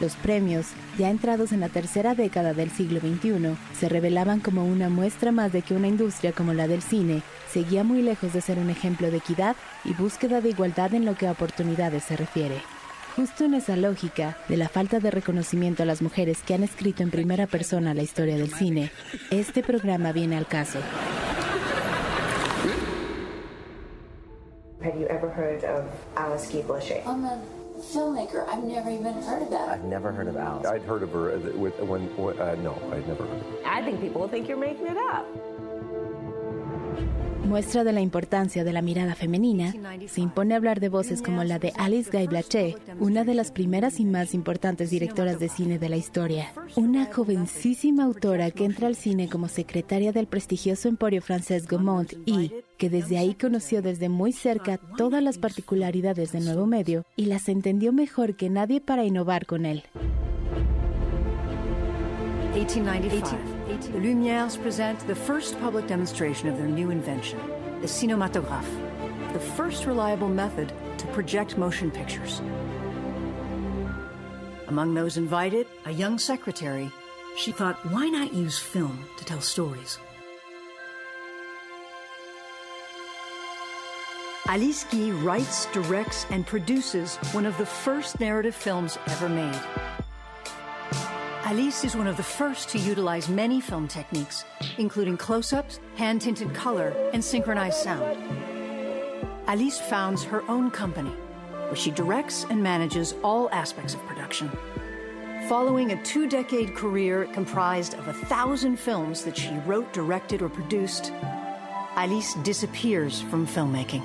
Los premios, ya entrados en la tercera década del siglo XXI, se revelaban como una muestra más de que una industria como la del cine seguía muy lejos de ser un ejemplo de equidad y búsqueda de igualdad en lo que a oportunidades se refiere. Justo en esa lógica de la falta de reconocimiento a las mujeres que han escrito en primera persona la historia del cine, este programa viene al caso. Have you ever heard of Alice Guy Blaché? I'm a filmmaker. I've never even heard of that. I've never heard of Alice. I'd heard of her with when uh, no, I'd never heard of her. I think people will think you're making it up. Muestra de la importancia de la mirada femenina, se impone hablar de voces como la de Alice Guy Blaché, una de las primeras y más importantes directoras de cine de la historia. Una jovencísima autora que entra al cine como secretaria del prestigioso emporio francés Gaumont y que desde ahí conoció desde muy cerca todas las particularidades del nuevo medio y las entendió mejor que nadie para innovar con él. 1895. The Lumières present the first public demonstration of their new invention, the cinematographe, the first reliable method to project motion pictures. Among those invited, a young secretary, she thought, why not use film to tell stories? Alice Guy writes, directs, and produces one of the first narrative films ever made. Alice is one of the first to utilize many film techniques, including close ups, hand tinted color, and synchronized sound. Alice founds her own company, where she directs and manages all aspects of production. Following a two decade career comprised of a thousand films that she wrote, directed, or produced, Alice disappears from filmmaking.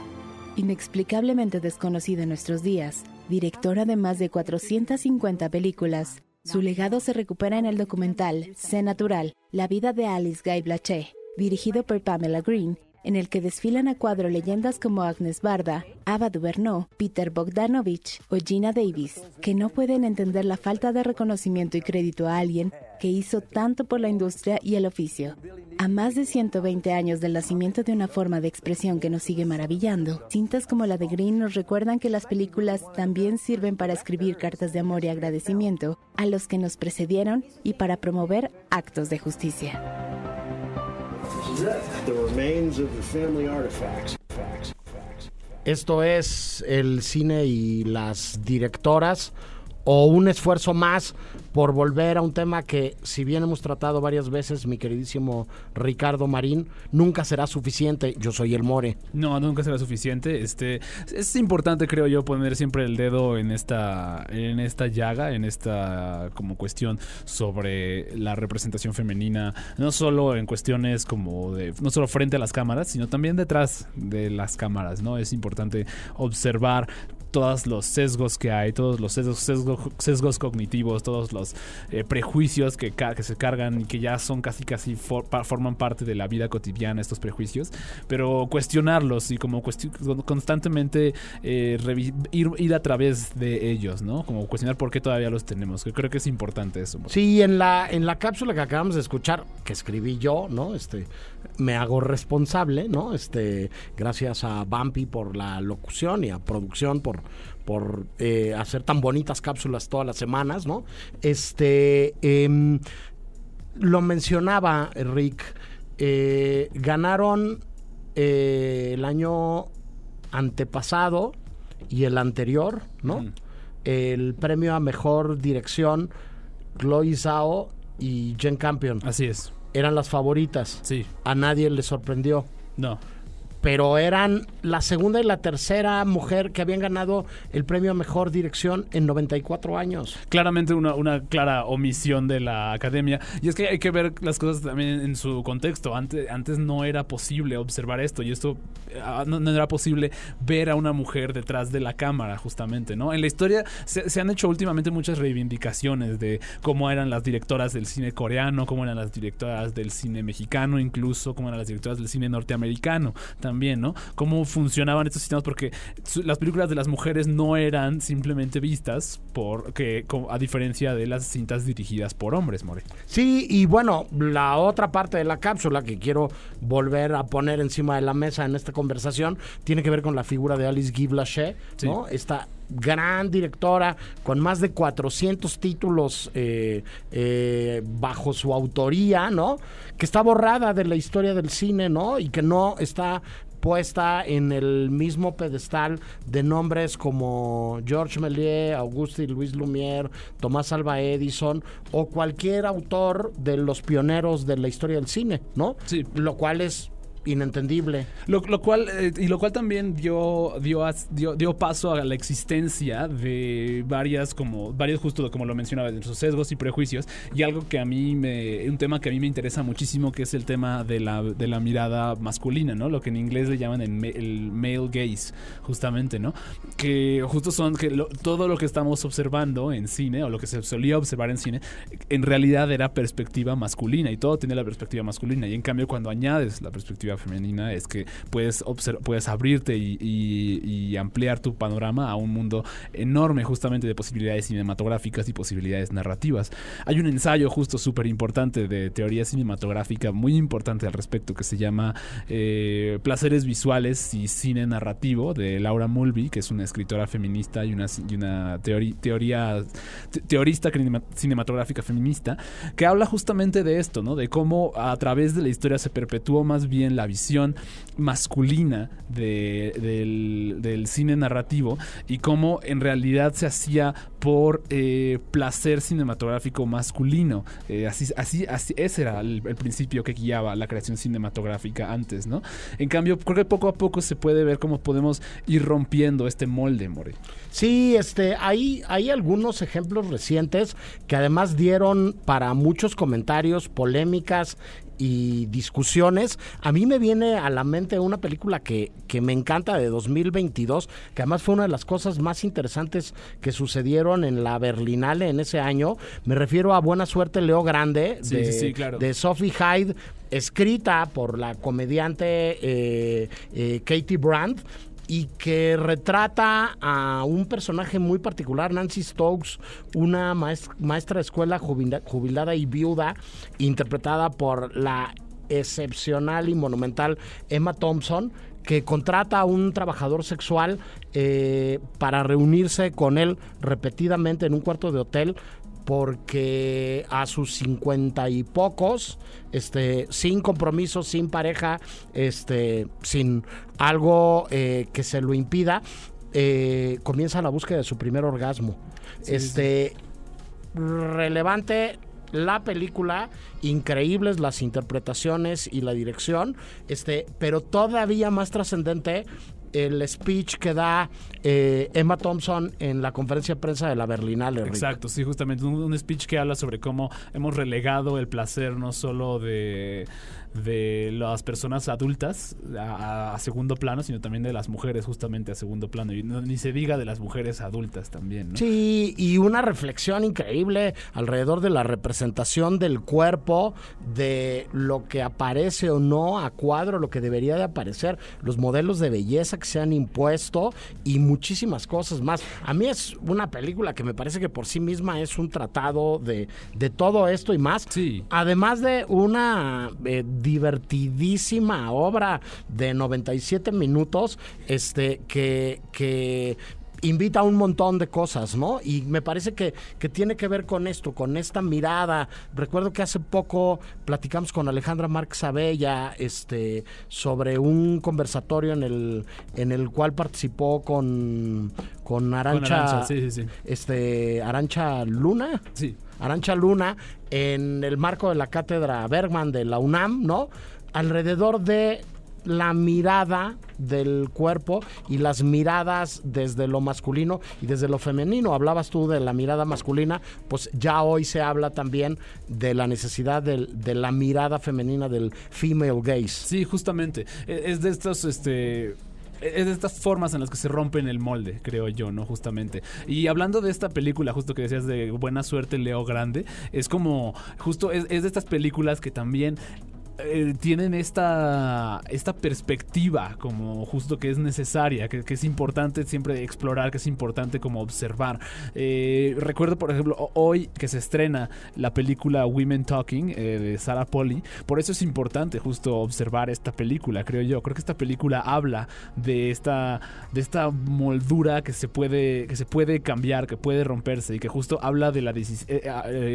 Inexplicablemente desconocida en nuestros días, directora de más de 450 películas, su legado se recupera en el documental C Natural, La vida de Alice Guy Blaché, dirigido por Pamela Green, en el que desfilan a cuadro leyendas como Agnes Barda, Ava DuVernay, Peter Bogdanovich o Gina Davis, que no pueden entender la falta de reconocimiento y crédito a alguien que hizo tanto por la industria y el oficio. A más de 120 años del nacimiento de una forma de expresión que nos sigue maravillando, cintas como la de Green nos recuerdan que las películas también sirven para escribir cartas de amor y agradecimiento a los que nos precedieron y para promover actos de justicia. Esto es el cine y las directoras o un esfuerzo más por volver a un tema que, si bien hemos tratado varias veces, mi queridísimo Ricardo Marín, nunca será suficiente. Yo soy el More. No, nunca será suficiente. Este es importante, creo yo, poner siempre el dedo en esta, en esta llaga, en esta como cuestión sobre la representación femenina, no solo en cuestiones como de, no solo frente a las cámaras, sino también detrás de las cámaras, ¿no? Es importante observar todos los sesgos que hay, todos los sesgos, sesgos, sesgos cognitivos, todos los eh, prejuicios que, se cargan y que ya son casi casi forman parte de la vida cotidiana estos prejuicios, pero cuestionarlos y como constantemente eh, ir, ir, a través de ellos, ¿no? Como cuestionar por qué todavía los tenemos, que creo que es importante eso. Sí, en la, en la cápsula que acabamos de escuchar, que escribí yo, ¿no? Este, me hago responsable, ¿no? Este, gracias a Bumpy por la locución y a producción por por eh, hacer tan bonitas cápsulas todas las semanas, ¿no? Este, eh, lo mencionaba Rick, eh, ganaron eh, el año antepasado y el anterior, ¿no? Mm. El premio a mejor dirección, Chloe Zhao y Jen Campion. Así es. Eran las favoritas. Sí. A nadie le sorprendió. No pero eran la segunda y la tercera mujer que habían ganado el premio a mejor dirección en 94 años. Claramente una, una, clara omisión de la academia. Y es que hay que ver las cosas también en su contexto. Antes, antes no era posible observar esto y esto no, no, era posible ver a una mujer detrás de la cámara, justamente, ¿no? En la historia se, han hecho últimamente muchas reivindicaciones de cómo eran las directoras del cine coreano, cómo eran las directoras del cine mexicano, incluso cómo eran las directoras del cine norteamericano ¿no? Cómo funcionaban estos sistemas, porque las películas de las mujeres no eran simplemente vistas por que, a diferencia de las cintas dirigidas por hombres, More. Sí, y bueno, la otra parte de la cápsula que quiero volver a poner encima de la mesa en esta conversación tiene que ver con la figura de Alice Guy Blaché, sí. ¿no? Esta gran directora con más de 400 títulos eh, eh, bajo su autoría, ¿no? Que está borrada de la historia del cine, ¿no? Y que no está puesta en el mismo pedestal de nombres como Georges Méliès, Auguste y Luis Lumière, Tomás Alva Edison o cualquier autor de los pioneros de la historia del cine, ¿no? Sí. Lo cual es inentendible. Lo, lo cual, eh, y lo cual también dio, dio, dio, paso a la existencia de varias, como, varios justo como lo mencionaba, de sus sesgos y prejuicios. Y algo que a mí me, un tema que a mí me interesa muchísimo, que es el tema de la, de la mirada masculina, ¿no? Lo que en inglés le llaman el, ma- el male gaze, justamente, ¿no? Que justo son que todo lo que estamos observando en cine, o lo que se solía observar en cine, en realidad era perspectiva masculina y todo tiene la perspectiva masculina. Y en cambio, cuando añades la perspectiva femenina, es que puedes, puedes abrirte y, ampliar tu panorama a un mundo enorme, justamente de posibilidades cinematográficas y posibilidades narrativas. Hay un ensayo justo súper importante de teoría cinematográfica, muy importante al respecto, que se llama eh, Placeres Visuales y Cine Narrativo, de Laura Mulvey, que es una escritora feminista y una, y una teoría, cinematográfica feminista, que habla justamente de esto, ¿no? De cómo a través de la historia se perpetuó más bien la visión masculina de- del, cine narrativo y cómo en realidad se hacía por eh, placer cinematográfico masculino. Eh, así, así, así, ese era el, el principio que guiaba la creación cinematográfica antes, ¿no? En cambio, creo que poco a poco se puede ver cómo podemos ir rompiendo este molde, More. Sí, este, hay, hay algunos ejemplos recientes que además dieron para muchos comentarios, polémicas y discusiones. A mí me viene a la mente una película que, que me encanta de 2022, que además fue una de las cosas más interesantes que sucedieron en la Berlinale en ese año. Me refiero a Buena Suerte Leo Grande Sí, de, sí, sí, claro. de Sophie Hyde, escrita por la comediante eh, eh, Katie Brandt y que retrata a un personaje muy particular, Nancy Stokes, una maes- maestra de escuela jubila- jubilada y viuda, interpretada por la excepcional y monumental Emma Thompson, que contrata a un trabajador sexual eh, para reunirse con él repetidamente en un cuarto de hotel porque a sus cincuenta y pocos, este, sin compromiso, sin pareja, este, sin algo eh, que se lo impida, eh, comienza la búsqueda de su primer orgasmo. Sí, este, relevante la película, increíbles las interpretaciones y la dirección, este, pero todavía más trascendente el speech que da eh, Emma Thompson en la conferencia de prensa de la Berlinale. Rick. Exacto, sí, justamente un, un speech que habla sobre cómo hemos relegado el placer no solo de, de las personas adultas a, a segundo plano, sino también de las mujeres justamente a segundo plano. Y no- ni se diga de las mujeres adultas también, ¿no? Sí, y una reflexión increíble alrededor de la representación del cuerpo, de lo que aparece o no a cuadro, lo que debería de aparecer, los modelos de belleza que se han impuesto y muchísimas cosas más. A mí es una película que me parece que por sí misma es un tratado de, de todo esto y más. Sí. Además de una eh, divertidísima obra de 97 minutos, este, que, que invita a un montón de cosas, ¿no? Y me parece que, que tiene que ver con esto, con esta mirada. Recuerdo que hace poco platicamos con Alejandra Márquez Abella este, sobre un conversatorio en el, en el cual participó con, con Arancha, Arancha, sí, sí, sí. Este, Arancha Luna. Sí. Arancha Luna en el marco de la cátedra Bergman de la UNAM, ¿no? Alrededor de la mirada del cuerpo y las miradas desde lo masculino y desde lo femenino. Hablabas tú de la mirada masculina, pues ya hoy se habla también de la necesidad del- de la mirada femenina del female gaze. Sí, justamente. E- Es de estos, este. Es de estas formas en las que se rompen el molde, creo yo, ¿no? Justamente. Y hablando de esta película, justo que decías de Buena Suerte, Leo Grande, es como, justo, es, es de estas películas que también eh, tienen esta, esta perspectiva como justo que es necesaria, que, es importante siempre explorar, que es importante como observar. Eh, recuerdo, por ejemplo, ho- hoy que se estrena la película Women Talking eh, de Sarah Polly, por eso es importante justo observar esta película, creo yo. Creo que esta película habla de esta, de esta moldura que se puede, que se puede cambiar, que puede romperse y que justo habla de la decisión.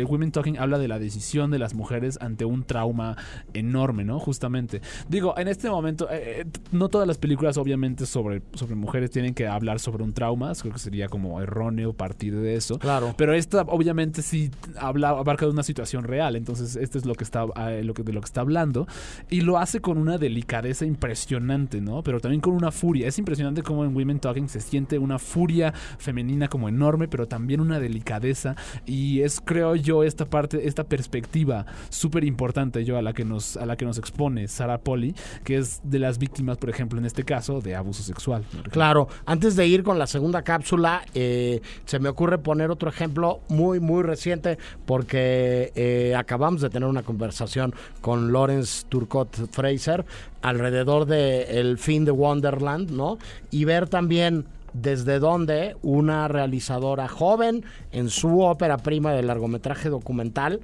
Women Talking habla de la decisión de las mujeres ante un trauma enorme enorme, ¿no? Justamente. Digo, en este momento, eh, eh, no todas las películas obviamente sobre, sobre mujeres tienen que hablar sobre un trauma, creo que sería como erróneo partir de eso. Claro. Pero esta obviamente sí habla, abarca de una situación real, entonces esto es lo que está, eh, lo que, de lo que está hablando y lo hace con una delicadeza impresionante, ¿no? Pero también con una furia. Es impresionante cómo en Women Talking se siente una furia femenina como enorme, pero también una delicadeza y es creo yo esta parte, esta perspectiva súper importante yo a la que nos a la que nos expone Sarah Polly, que es de las víctimas, por ejemplo, en este caso de abuso sexual. Claro, antes de ir con la segunda cápsula, eh, se me ocurre poner otro ejemplo muy, muy reciente, porque eh, acabamos de tener una conversación con Lawrence Turcot Fraser alrededor de el fin de Wonderland, ¿no? Y ver también desde dónde una realizadora joven en su ópera prima de largometraje documental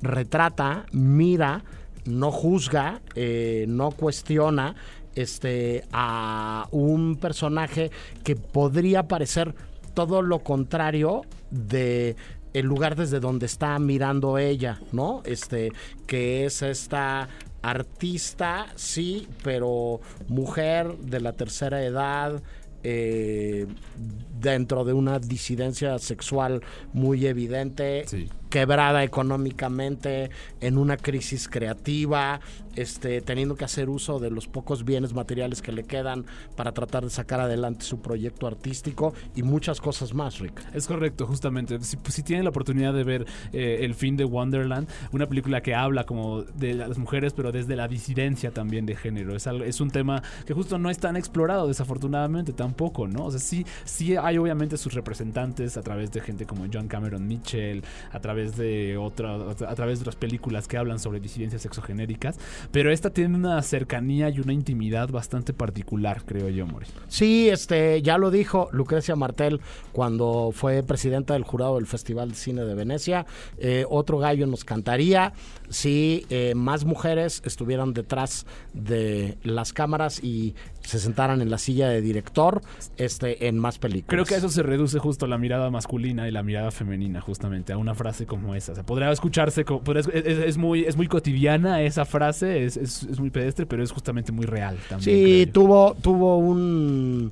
retrata, mira, no juzga, eh, no cuestiona este, a un personaje que podría parecer todo lo contrario de el lugar desde donde está mirando ella, ¿no? Este, que es esta artista, sí, pero mujer de la tercera edad, eh, dentro de una disidencia sexual muy evidente, quebrada económicamente, en una crisis creativa, este, teniendo que hacer uso de los pocos bienes materiales que le quedan para tratar de sacar adelante su proyecto artístico y muchas cosas más, Rick. Es correcto, justamente. Si, pues, si tienen la oportunidad de ver eh, El fin de Wonderland, una película que habla como de las mujeres, pero desde la disidencia también de género. Es, algo- es un tema que justo no es tan explorado, desafortunadamente, tampoco, ¿no? O sea, sí, sí hay obviamente sus representantes a través de gente como John Cameron Mitchell, a través de otra, a través de otras películas que hablan sobre disidencias sexogenéricas, pero esta tiene una cercanía y una intimidad bastante particular, creo yo, Mori. Sí, este, ya lo dijo Lucrecia Martel cuando fue presidenta del jurado del Festival de Cine de Venecia. Eh, otro gallo nos cantaría si eh, más mujeres estuvieran detrás de las cámaras y se sentaran en la silla de director este, en más películas. Creo que a eso se reduce justo la mirada masculina y la mirada femenina, justamente, a una frase como esa. O sea, podría escucharse, como, podría- es, es- muy, es muy cotidiana esa frase, es, es- es muy pedestre, pero es justamente muy real también. Sí, tuvo, tuvo un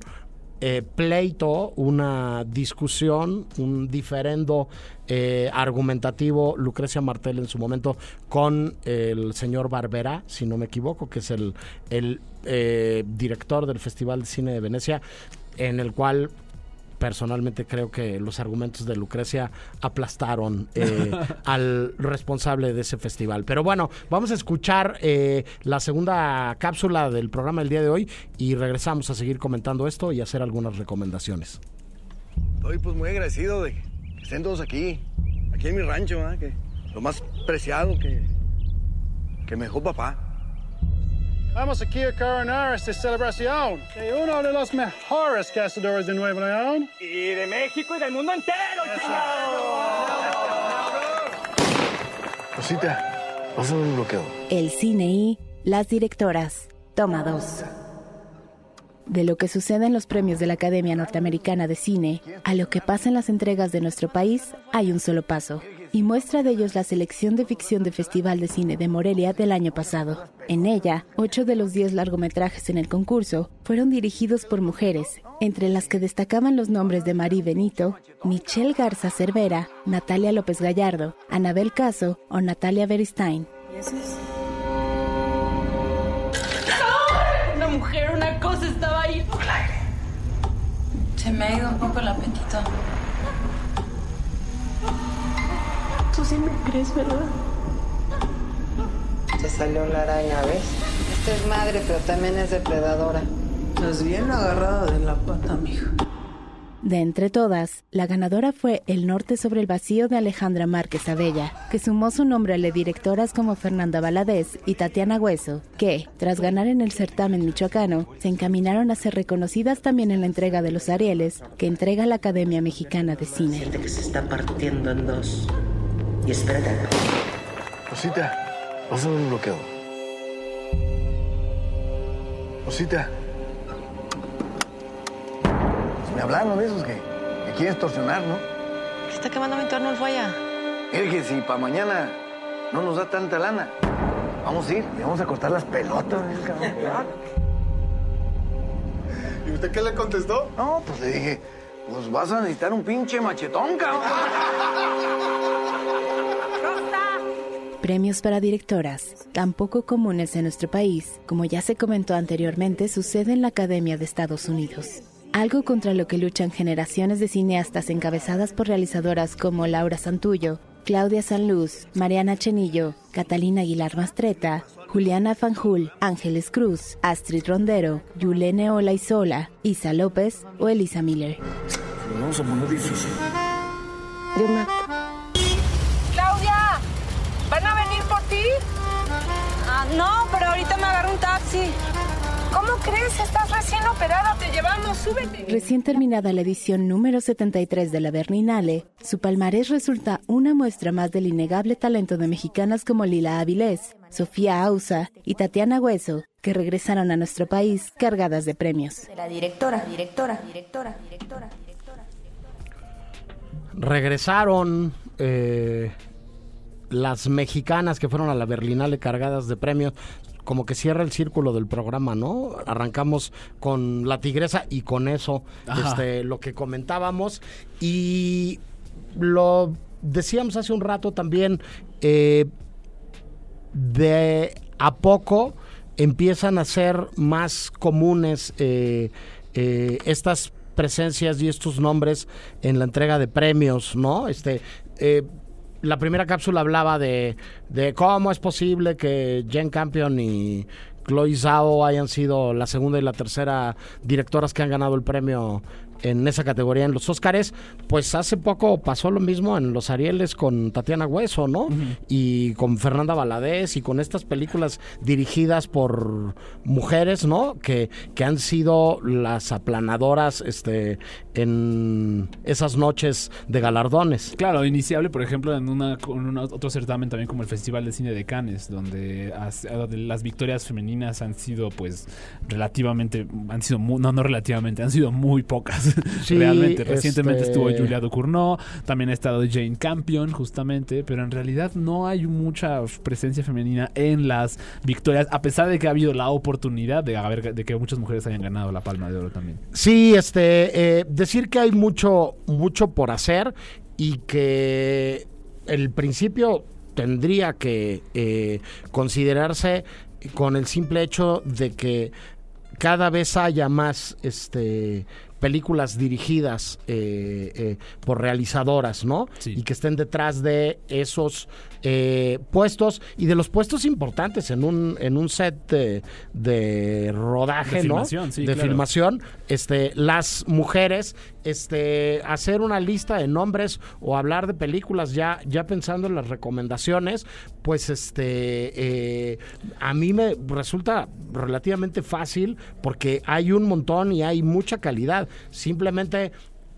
eh, pleito, una discusión, un diferendo eh, argumentativo, Lucrecia Martel en su momento, con el señor Barbera, si no me equivoco, que es el, el eh, director del Festival de Cine de Venecia, en el cual personalmente creo que los argumentos de Lucrecia aplastaron eh, al responsable de ese festival. Pero bueno, vamos a escuchar eh, la segunda cápsula del programa del día de hoy y regresamos a seguir comentando esto y hacer algunas recomendaciones. Estoy pues muy agradecido de que estén todos aquí, aquí en mi rancho, que lo más preciado que, que me dejó papá. Vamos aquí a coronar esta celebración de uno de los mejores cazadores de Nuevo León. Y de México y del mundo entero, Rosita, pásame un bloqueo. El cine y las directoras. Toma dos. De lo que sucede en los premios de la Academia Norteamericana de Cine a lo que pasa en las entregas de nuestro país, hay un solo paso. Y muestra de ellos la selección de ficción de Festival de Cine de Morelia del año pasado. En ella, ocho de los diez largometrajes en el concurso fueron dirigidos por mujeres, entre las que destacaban los nombres de Marie Benito, Michelle Garza Cervera, Natalia López Gallardo, Anabel Caso o Natalia Beristain. Una mujer, una cosa estaba ahí. Se me ha ido un poco el apetito. Tú sí me crees, ¿verdad? Te salió la araña, ¿ves? Esta es madre, pero también es depredadora. Estás bien agarrada de la pata, mija. De entre todas, la ganadora fue El Norte sobre el Vacío de Alejandra Márquez Abella, que sumó su nombre a las directoras como Fernanda Valadez y Tatiana Hueso, que, tras ganar en el certamen michoacano, se encaminaron a ser reconocidas también en la entrega de los Arieles, que entrega la Academia Mexicana de Cine. Siente que se está partiendo en dos. Y espérate. Rosita, pásame un bloqueo. Rosita. Pues me hablaron de esos que, que quieren extorsionar, ¿no? Se está quemando mi entorno el falla. Es que si para mañana no nos da tanta lana, Vamos a ir y vamos a cortar las pelotas. cabrón. ¿Y usted qué le contestó? No, pues le dije, pues vas a necesitar un pinche machetón, cabrón. Premios para directoras, tan poco comunes en nuestro país, como ya se comentó anteriormente, sucede en la Academia de Estados Unidos. Algo contra lo que luchan generaciones de cineastas encabezadas por realizadoras como Laura Santullo, Claudia Sanluz, Mariana Chenillo, Catalina Aguilar Mastreta, Juliana Fanjul, Ángeles Cruz, Astrid Rondero, Yulene Olaizola, Isa López o Elisa Miller. Vamos a poner difícil. Crees? Estás recién operada. Te llevamos. Súbete. Recién terminada la edición número 73 de la Berninale, su palmarés resulta una muestra más del innegable talento de mexicanas como Lila Avilés, Sofía Ausa y Tatiana Hueso, que regresaron a nuestro país cargadas de premios. De la directora, directora, directora, directora. regresaron eh, las mexicanas que fueron a la Berlinale cargadas de premios. Como que cierra el círculo del programa, ¿no? Arrancamos con la tigresa y con eso, Ajá. este, lo que comentábamos. Y lo decíamos hace un rato también, eh, de a poco empiezan a ser más comunes eh, eh, estas presencias y estos nombres en la entrega de premios, ¿no? Este, eh, la primera cápsula hablaba de, de cómo es posible que Jen Campion y Chloe Zhao hayan sido la segunda y la tercera directoras que han ganado el premio en esa categoría en los Óscares, pues hace poco pasó lo mismo en los Arieles con Tatiana Hueso, ¿no? Y con Fernanda Valadez y con estas películas dirigidas por mujeres, ¿no? Que, que han sido las aplanadoras este, en esas noches de galardones. Claro, iniciable, por ejemplo, en una, con una- otro certamen también como el Festival de Cine de Cannes, donde, has- donde las victorias femeninas han sido, pues, relativamente, han sido, muy, no, no relativamente, han sido muy pocas, Sí, realmente. Recientemente este- estuvo Julia Ducournau, también ha estado Jane Campion, justamente, pero en realidad no hay mucha presencia femenina en las victorias, a pesar de que ha habido la oportunidad de, haber, de que muchas mujeres hayan ganado la Palma de Oro también. Sí, este, eh, decir que hay mucho, mucho por hacer y que el principio tendría que eh, considerarse con el simple hecho de que cada vez haya más este películas dirigidas eh, eh, por realizadoras, ¿no? Y que estén detrás de esos eh, puestos y de los puestos importantes en un en un set de, de rodaje, De ¿no? filmación, sí, de claro. filmación, este, las mujeres, este, hacer una lista de nombres o hablar de películas ya, ya pensando en las recomendaciones, pues este, eh, a mí me resulta relativamente fácil porque hay un montón y hay mucha calidad. Simplemente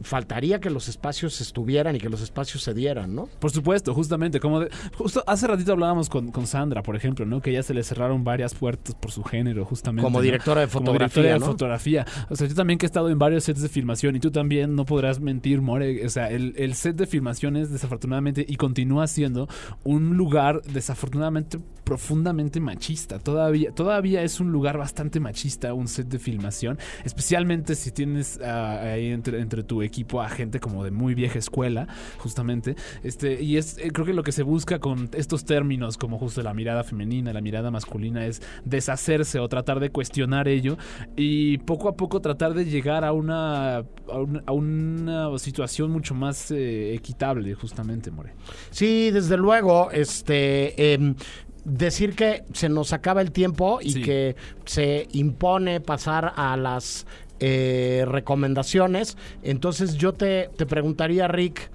faltaría que los espacios estuvieran y que los espacios se dieran, ¿no? Por supuesto, justamente, como de- justo hace ratito hablábamos con, con Sandra, por ejemplo, ¿no? Que ya se le cerraron varias puertas por su género, justamente. Como ¿no? directora de Como fotografía, directora de ¿no? fotografía. O sea, yo también que he estado en varios sets de filmación y tú también no podrás mentir, More. O sea, el, el set de filmación es desafortunadamente y continúa siendo un lugar desafortunadamente profundamente machista. Todavía, todavía es un lugar bastante machista, un set de filmación, especialmente si tienes ah, ahí entre, entre tu equipo a gente como de muy vieja escuela, justamente. Este, y es eh, creo que lo que se busca con estos términos, como justo la mirada femenina, la mirada masculina, es deshacerse o tratar de cuestionar ello y poco a poco tratar de llegar a una, a una, a una situación mucho más eh, equitable, justamente, More. Sí, desde luego, este em, decir que se nos acaba el tiempo y Sí. que se impone pasar a las eh, recomendaciones. Entonces yo te, te preguntaría, Rick,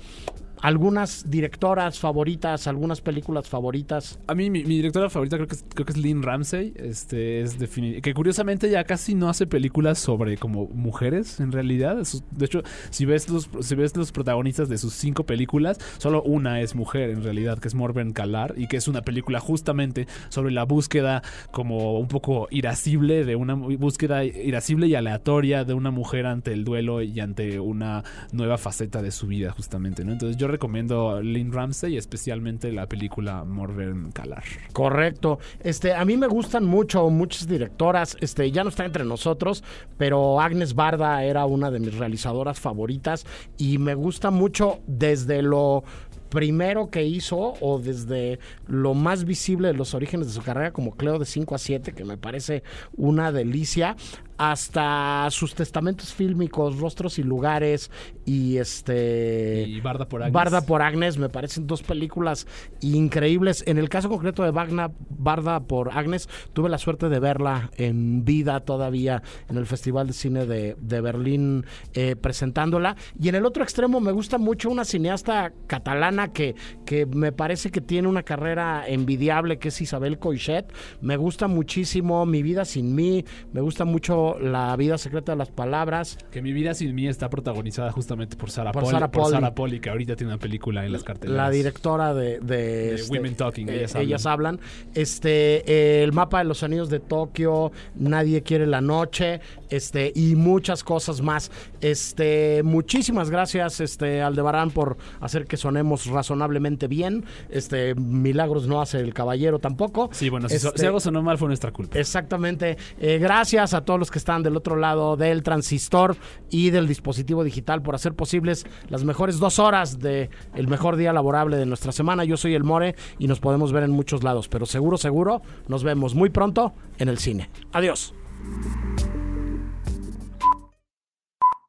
algunas directoras favoritas, algunas películas favoritas. A mí mi, directora favorita creo que es, creo que es Lynn Ramsey. Este es que curiosamente ya casi no hace películas sobre como mujeres en realidad. De hecho, si ves los si ves los protagonistas de sus cinco películas, solo una es mujer en realidad, que es Morben Calar y que es una película justamente sobre la búsqueda como un poco irascible de una búsqueda irascible y aleatoria de una mujer ante el duelo y ante una nueva faceta de su vida justamente. Entonces yo recomiendo Lynn Ramsey, especialmente la película Morven Calar. Correcto. Este, a mí me gustan mucho muchas directoras. Este, ya no está entre nosotros, pero Agnes Barda era una de mis realizadoras favoritas y me gusta mucho desde lo primero que hizo o desde lo más visible de los orígenes de su carrera como Cleo de 5 a 7, que me parece una delicia, hasta sus testamentos fílmicos, Rostros y Lugares y este Y Barda por Agnes. Barda por Agnes, me parecen dos películas increíbles. En el caso concreto de Bagna, Barda por Agnes, tuve la suerte de verla en vida todavía en el Festival de Cine de, de Berlín eh, presentándola. Y en el otro extremo me gusta mucho una cineasta catalana que, que me parece que tiene una carrera envidiable, que es Isabel Coixet. Me gusta muchísimo Mi vida sin mí, me gusta mucho La vida secreta de las palabras. Que mi vida sin mí está protagonizada justamente por Sara Por Sarah por Pauli. Sarah Pauli, que ahorita tiene una película en las carteleras. La directora de, de, este, Women Talking, eh, ellas hablan. hablan. Este, eh, el mapa de los anillos de Tokio, Nadie quiere la noche, este, y muchas cosas más. Este, muchísimas gracias, este, Aldebarán, por hacer que sonemos razonablemente bien. Este, milagros no hace el caballero tampoco. Sí, bueno, si, so- Este, si algo sonó mal fue nuestra culpa. Exactamente. Eh, gracias a todos los que están del otro lado del transistor y del dispositivo digital por hacer posibles las mejores dos horas de el mejor día laborable de nuestra semana. Yo soy el More y nos podemos ver en muchos lados, pero seguro, seguro, nos vemos muy pronto en el cine. Adiós.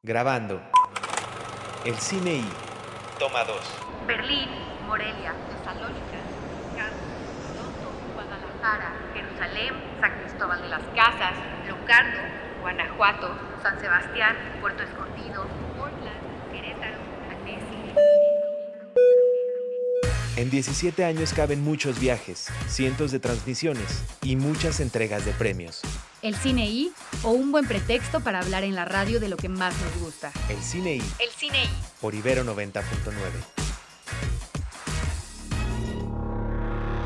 Grabando. El cine y. Toma 2. Berlín, Morelia, Tesalónica, Cancún, Toronto, Guadalajara, Jerusalén, San Cristóbal de las Casas, Locarno, Guanajuato, San Sebastián, Puerto Escondido, Portland, Querétaro, Annecy. En 17 años caben muchos viajes, cientos de transmisiones y muchas entregas de premios. El cine I o un buen pretexto para hablar en la radio de lo que más nos gusta. El cine y. El cine I. Por Ibero 90.9.